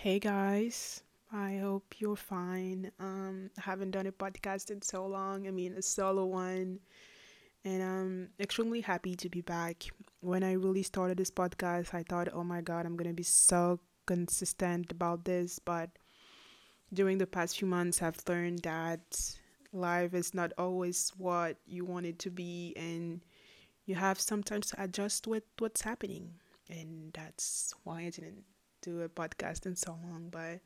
Hey guys, I hope you're fine. Um, I haven't done a podcast in so long. I mean, a solo one, and I'm extremely happy to be back. When I really started this podcast, I thought, oh my god, I'm gonna be so consistent about this. But during the past few months, I've learned that life is not always what you want it to be, and you have sometimes to adjust with what's happening. And that's why I didn't do a podcast in so long, but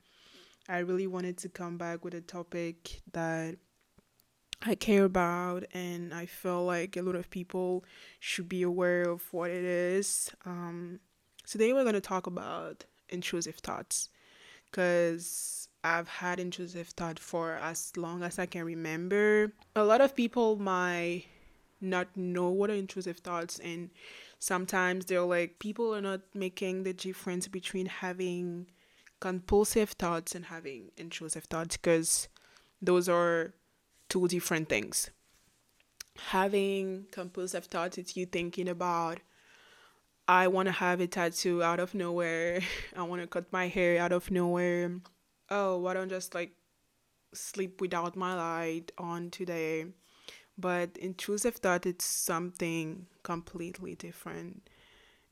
I really wanted to come back with a topic that I care about, and I feel like a lot of people should be aware of what it is. Um, today, we're going to talk about intrusive thoughts because I've had intrusive thought for as long as I can remember. A lot of people might not know what are intrusive thoughts and sometimes they're like people are not making the difference between having compulsive thoughts and having intrusive thoughts because those are two different things. Having compulsive thoughts it's you thinking about i want to have a tattoo out of nowhere. I want to cut my hair out of nowhere. Oh why don't just like sleep without my light on today but intrusive thought it's something completely different.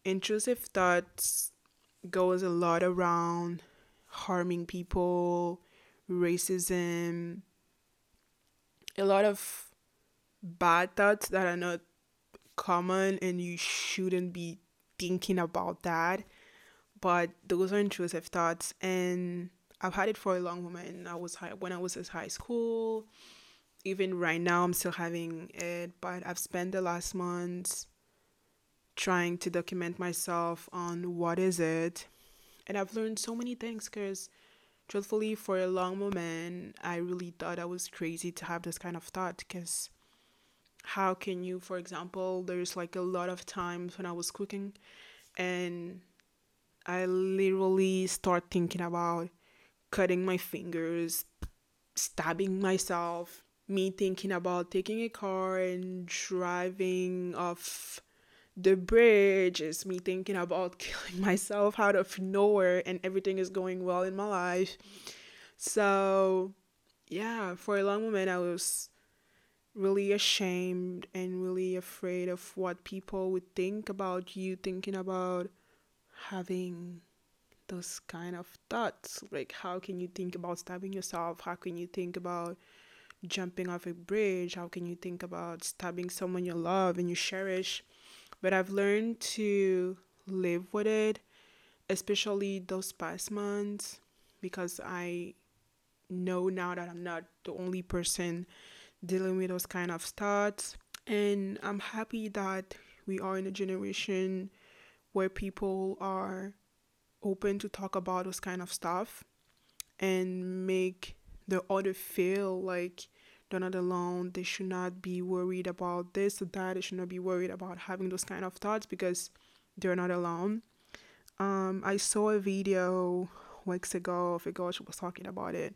Intrusive thoughts goes a lot around harming people racism a lot of bad thoughts that are not common and you shouldn't be thinking about that but those are intrusive thoughts. And i've had it for a long moment i was high when i was at high school even right now I'm still having it, but I've spent the last months trying to document myself on what is it. And I've learned so many things because truthfully for a long moment I really thought I was crazy to have this kind of thought because how can you for example there's like a lot of times when I was cooking and I literally start thinking about cutting my fingers, stabbing myself, me thinking about taking a car and driving off the bridge is me thinking about killing myself out of nowhere and everything is going well in my life. So yeah for a long moment i was really ashamed and really afraid of what people would think about you thinking about having those kind of thoughts. Like how can you think about stabbing yourself? How can you think about jumping off a bridge? How can you think about stabbing someone you love and you cherish? But I've learned to live with it, especially those past months, because I know now that I'm not the only person dealing with those kind of thoughts. And I'm happy that we are in a generation where people are open to talk about those kind of stuff and make the other feel like they're not alone. They should not be worried about this or that. They should not be worried about having those kind of thoughts because they're not alone. Um, I saw a video weeks ago of a girl, she was talking about it.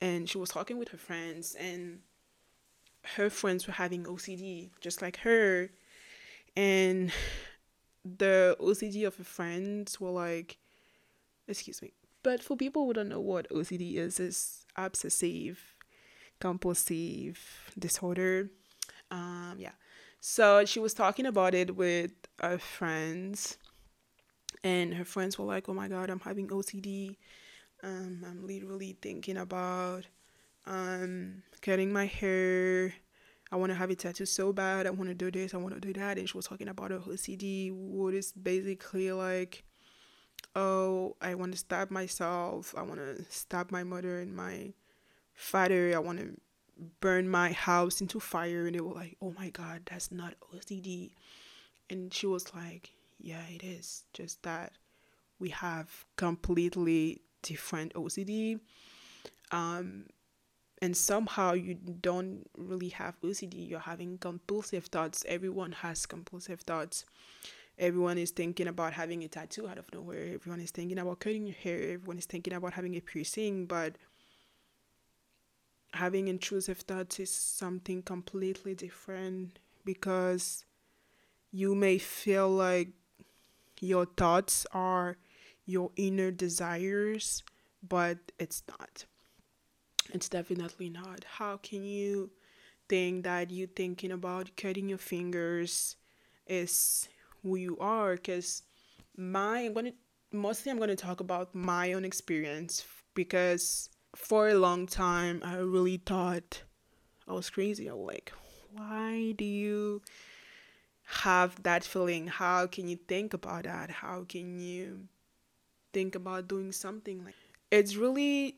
And she was talking with her friends, and her friends were having OCD just like her. And the OCD of her friends were like, excuse me, but for people who don't know what OCD is, is obsessive compulsive disorder. Um, yeah. So she was talking about it with her friends, and her friends were like, "Oh my God, I'm having OCD. Um, I'm literally thinking about um cutting my hair. I want to have a tattoo so bad. I want to do this. I want to do that." And she was talking about her OCD, what is basically like oh, I want to stab myself. I want to stab my mother and my father. I want to burn my house into fire. And they were like, oh my God, that's not OCD. And she was like, yeah, it is. Just that we have completely different OCD. Um, and somehow you don't really have OCD, you're having compulsive thoughts. Everyone has compulsive thoughts. Everyone is thinking about having a tattoo out of nowhere. Everyone is thinking about cutting your hair. Everyone is thinking about having a piercing, but having intrusive thoughts is something completely different because you may feel like your thoughts are your inner desires, but it's not. It's definitely not. How can you think that you thinking about cutting your fingers is who you are? Because my I'm gonna mostly I'm gonna talk about my own experience because for a long time I really thought I was crazy. I was like, why do you have that feeling? How can you think about that? How can you think about doing something like it's really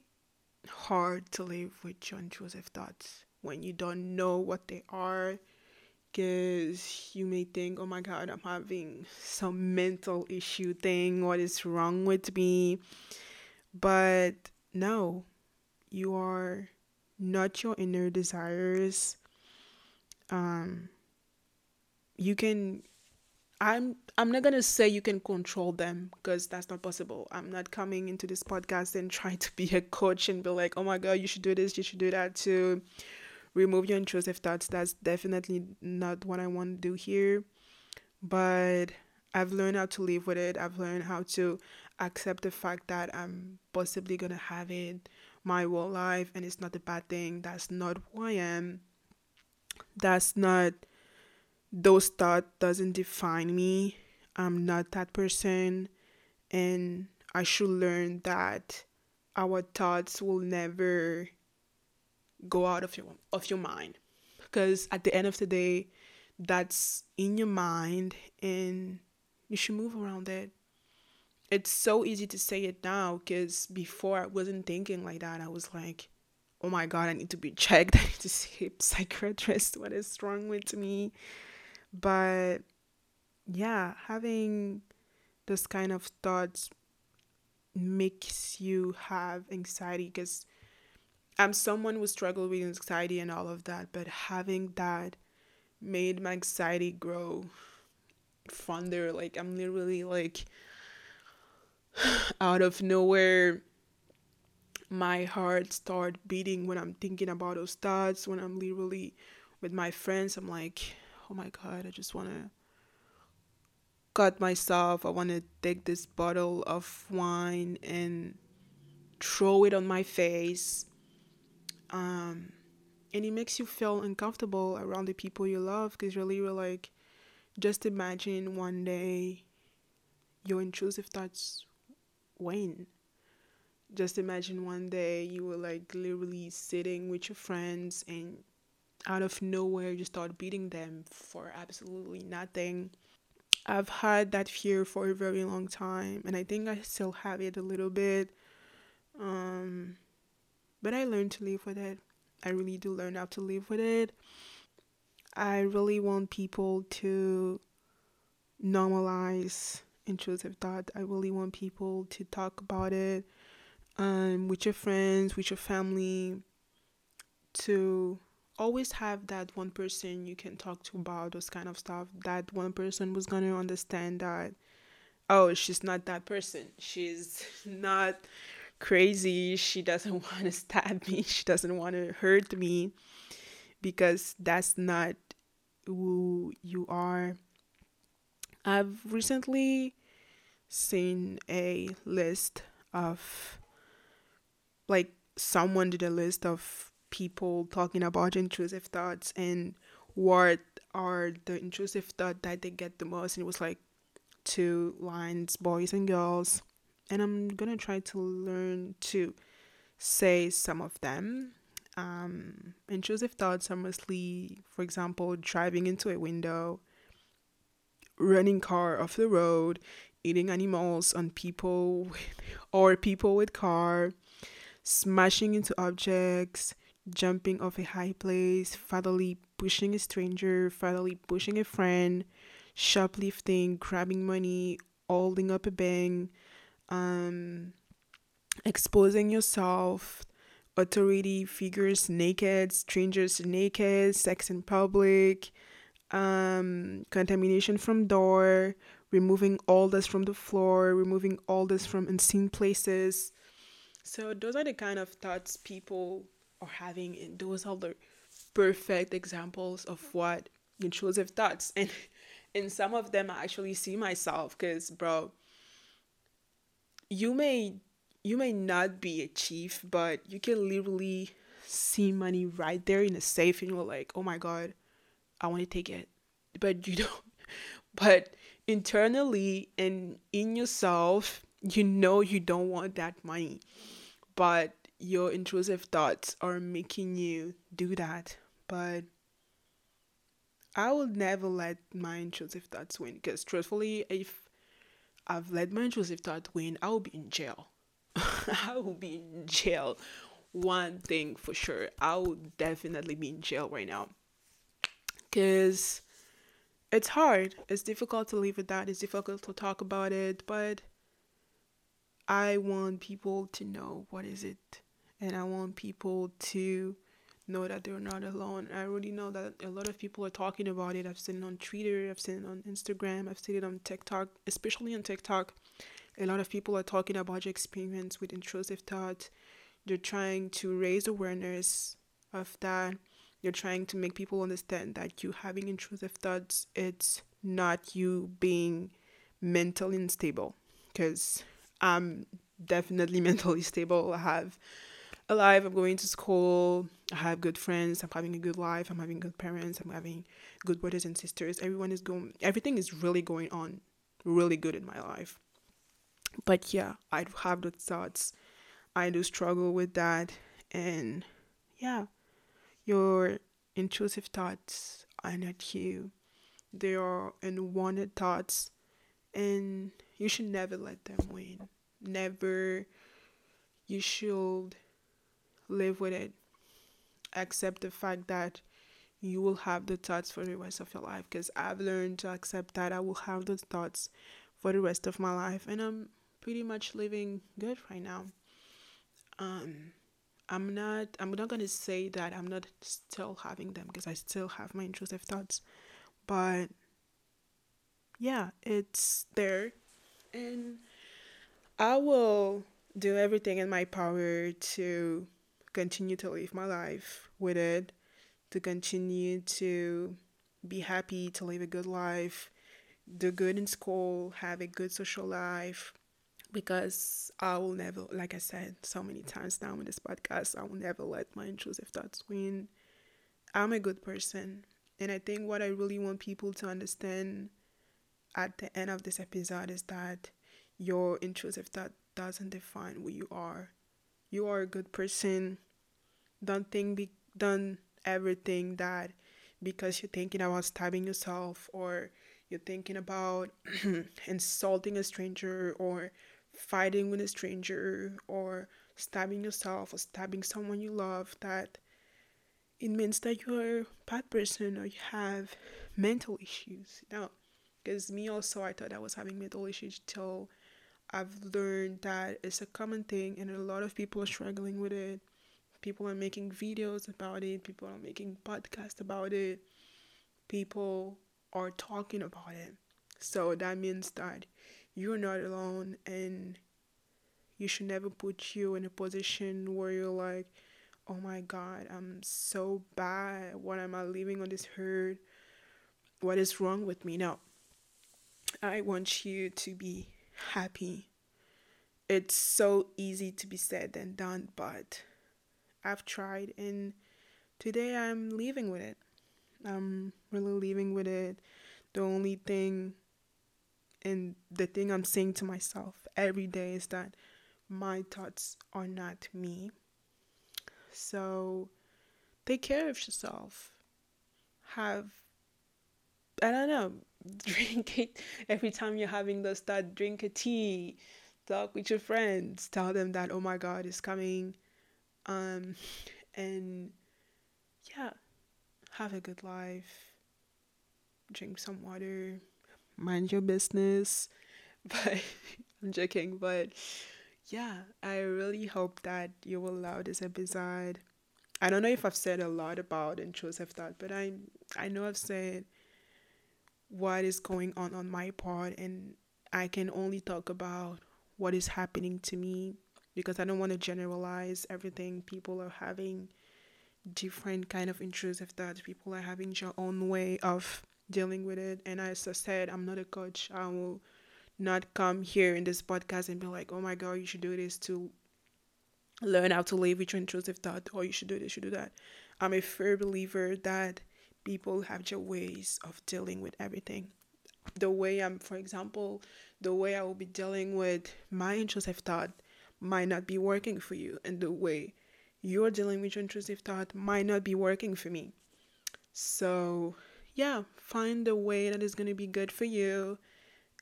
hard to live with your intrusive thoughts when you don't know what they are because you may think oh my god i'm having some mental issue thing what is wrong with me but no you are not your inner desires um you can I'm I'm not gonna say you can control them because that's not possible. I'm not coming into this podcast and trying to be a coach and be like, oh my god, you should do this, you should do that to remove your intrusive thoughts. That's definitely not what I want to do here. But I've learned how to live with it. I've learned how to accept the fact that I'm possibly gonna have it my whole life and it's not a bad thing. That's not who I am. That's not those thoughts doesn't define me. I'm not that person and I should learn that our thoughts will never go out of your of your mind because at the end of the day that's in your mind and you should move around it it's so easy to say it now because before i wasn't thinking like that. I was like oh my god i need to be checked. I need to see a psychiatrist. What is wrong with me? But yeah, having those kind of thoughts makes you have anxiety because I'm someone who struggled with anxiety and all of that, but having that made my anxiety grow fonder. Like I'm literally like out of nowhere my heart start beating when I'm thinking about those thoughts, when I'm literally with my friends, I'm like oh my god, I just want to cut myself. I want to take this bottle of wine and throw it on my face. Um, and it makes you feel uncomfortable around the people you love because really you're like, just imagine one day your intrusive thoughts wane. Just imagine one day you were like literally sitting with your friends and out of nowhere you start beating them for absolutely nothing. I've had that fear for a very long time and I think I still have it a little bit. Um but I learned to live with it. I really do learn how to live with it. I really want people to normalize intrusive thought. I really want people to talk about it um, with your friends, with your family, to always have that one person you can talk to about those kind of stuff. That one person was gonna understand that, oh, she's not that person. She's not crazy. She doesn't want to stab me. She doesn't want to hurt me because that's not who you are. I've recently seen a list of like someone did a list of people talking about intrusive thoughts and what are the intrusive thoughts that they get the most. And it was like two lines boys and girls. And i'm gonna try to learn to say some of them. Um, intrusive thoughts are mostly for example driving into a window running car off the road eating animals on people with, or people with car smashing into objects jumping off a high place, fatally pushing a stranger, fatally pushing a friend, shoplifting, grabbing money, holding up a bank, um, exposing yourself, authority figures naked, strangers naked, sex in public, um, contamination from door, removing all this from the floor, removing all this from unseen places. So those are the kind of thoughts people are having and those are the perfect examples of what intrusive thoughts and in some of them I actually see myself because bro you may you may not be a chief, but you can literally see money right there in a safe and you're like, oh my god, I want to take it. But you don't but internally and in yourself, you know you don't want that money. But your intrusive thoughts are making you do that. But I will never let my intrusive thoughts win because truthfully, if I've let my intrusive thought win, I will be in jail. I will be in jail. One thing for sure, I will definitely be in jail right now. Because it's hard. It's difficult to live with that. It's difficult to talk about it, but I want people to know what is it. And I want people to know that they're not alone. I already know that a lot of people are talking about it. I've seen it on Twitter, I've seen it on Instagram, I've seen it on TikTok, especially on TikTok. A lot of people are talking about your experience with intrusive thoughts. They're trying to raise awareness of that. They're trying to make people understand that you having intrusive thoughts, it's not you being mentally unstable. Because I'm definitely mentally stable. I have alive. I'm going to school. I have good friends. I'm having a good life. I'm having good parents. I'm having good brothers and sisters. Everyone is going, everything is really going on really good in my life. But yeah, I have those thoughts. I do struggle with that. And yeah, your intrusive thoughts are not you. They are unwanted thoughts. And you should never let them win. Never. You should live with it. Accept the fact that you will have the thoughts for the rest of your life because I've learned to accept that I will have those thoughts for the rest of my life and I'm pretty much living good right now. Um I'm not I'm not to say that I'm not still having them because I still have my intrusive thoughts. But yeah, it's there and I will do everything in my power to continue to live my life with it, to continue to be happy, to live a good life, do good in school, have a good social life. Because I will never, like I said so many times now in this podcast, I will never let my intrusive thoughts win. I'm a good person. And I think what I really want people to understand at the end of this episode is that your intrusive thought doesn't define who you are. You are a good person don't think be done everything that because you're thinking about stabbing yourself or you're thinking about insulting a stranger or fighting with a stranger or stabbing yourself or stabbing someone you love that it means that you're a bad person or you have mental issues you know because me also i thought i was having mental issues till i've learned that it's a common thing and a lot of people are struggling with it People are making videos about it, people are making podcasts about it, people are talking about it. So that means that you're not alone and you should never put you in a position where you're like, oh my god, I'm so bad. What am I living on this earth? What is wrong with me? No. I want you to be happy. It's so easy to be said than done, but I've tried, and today I'm leaving with it. I'm really leaving with it. The only thing and the thing I'm saying to myself every day is that my thoughts are not me. So take care of yourself. Have I don't know, drink it every time you're having those thoughts, drink a tea, talk with your friends, tell them that oh my god is coming. Um, and yeah, have a good life, drink some water, mind your business. But I'm joking, but yeah, I really hope that you will love this episode. I don't know if I've said a lot about intrusive thought, but I I know I've said what is going on on my part, and I can only talk about what is happening to me because I don't want to generalize everything. People are having different kind of intrusive thoughts. People are having their own way of dealing with it. And as I said, I'm not a coach. I will not come here in this podcast and be like, oh my God, you should do this to learn how to live with your intrusive thought, or you should do this, you should do that. I'm a firm believer that people have their ways of dealing with everything. The way I'm, for example, the way I will be dealing with my intrusive thought might not be working for you, and the way you're dealing with your intrusive thought might not be working for me. So, yeah, find a way that is going to be good for you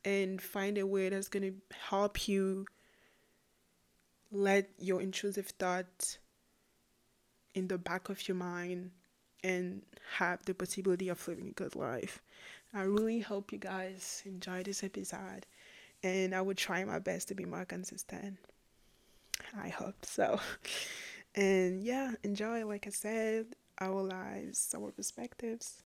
and find a way that's going to help you let your intrusive thoughts in the back of your mind and have the possibility of living a good life. I really hope you guys enjoy this episode and I will try my best to be more consistent. I hope so. And yeah, enjoy, like I said, our lives, our perspectives.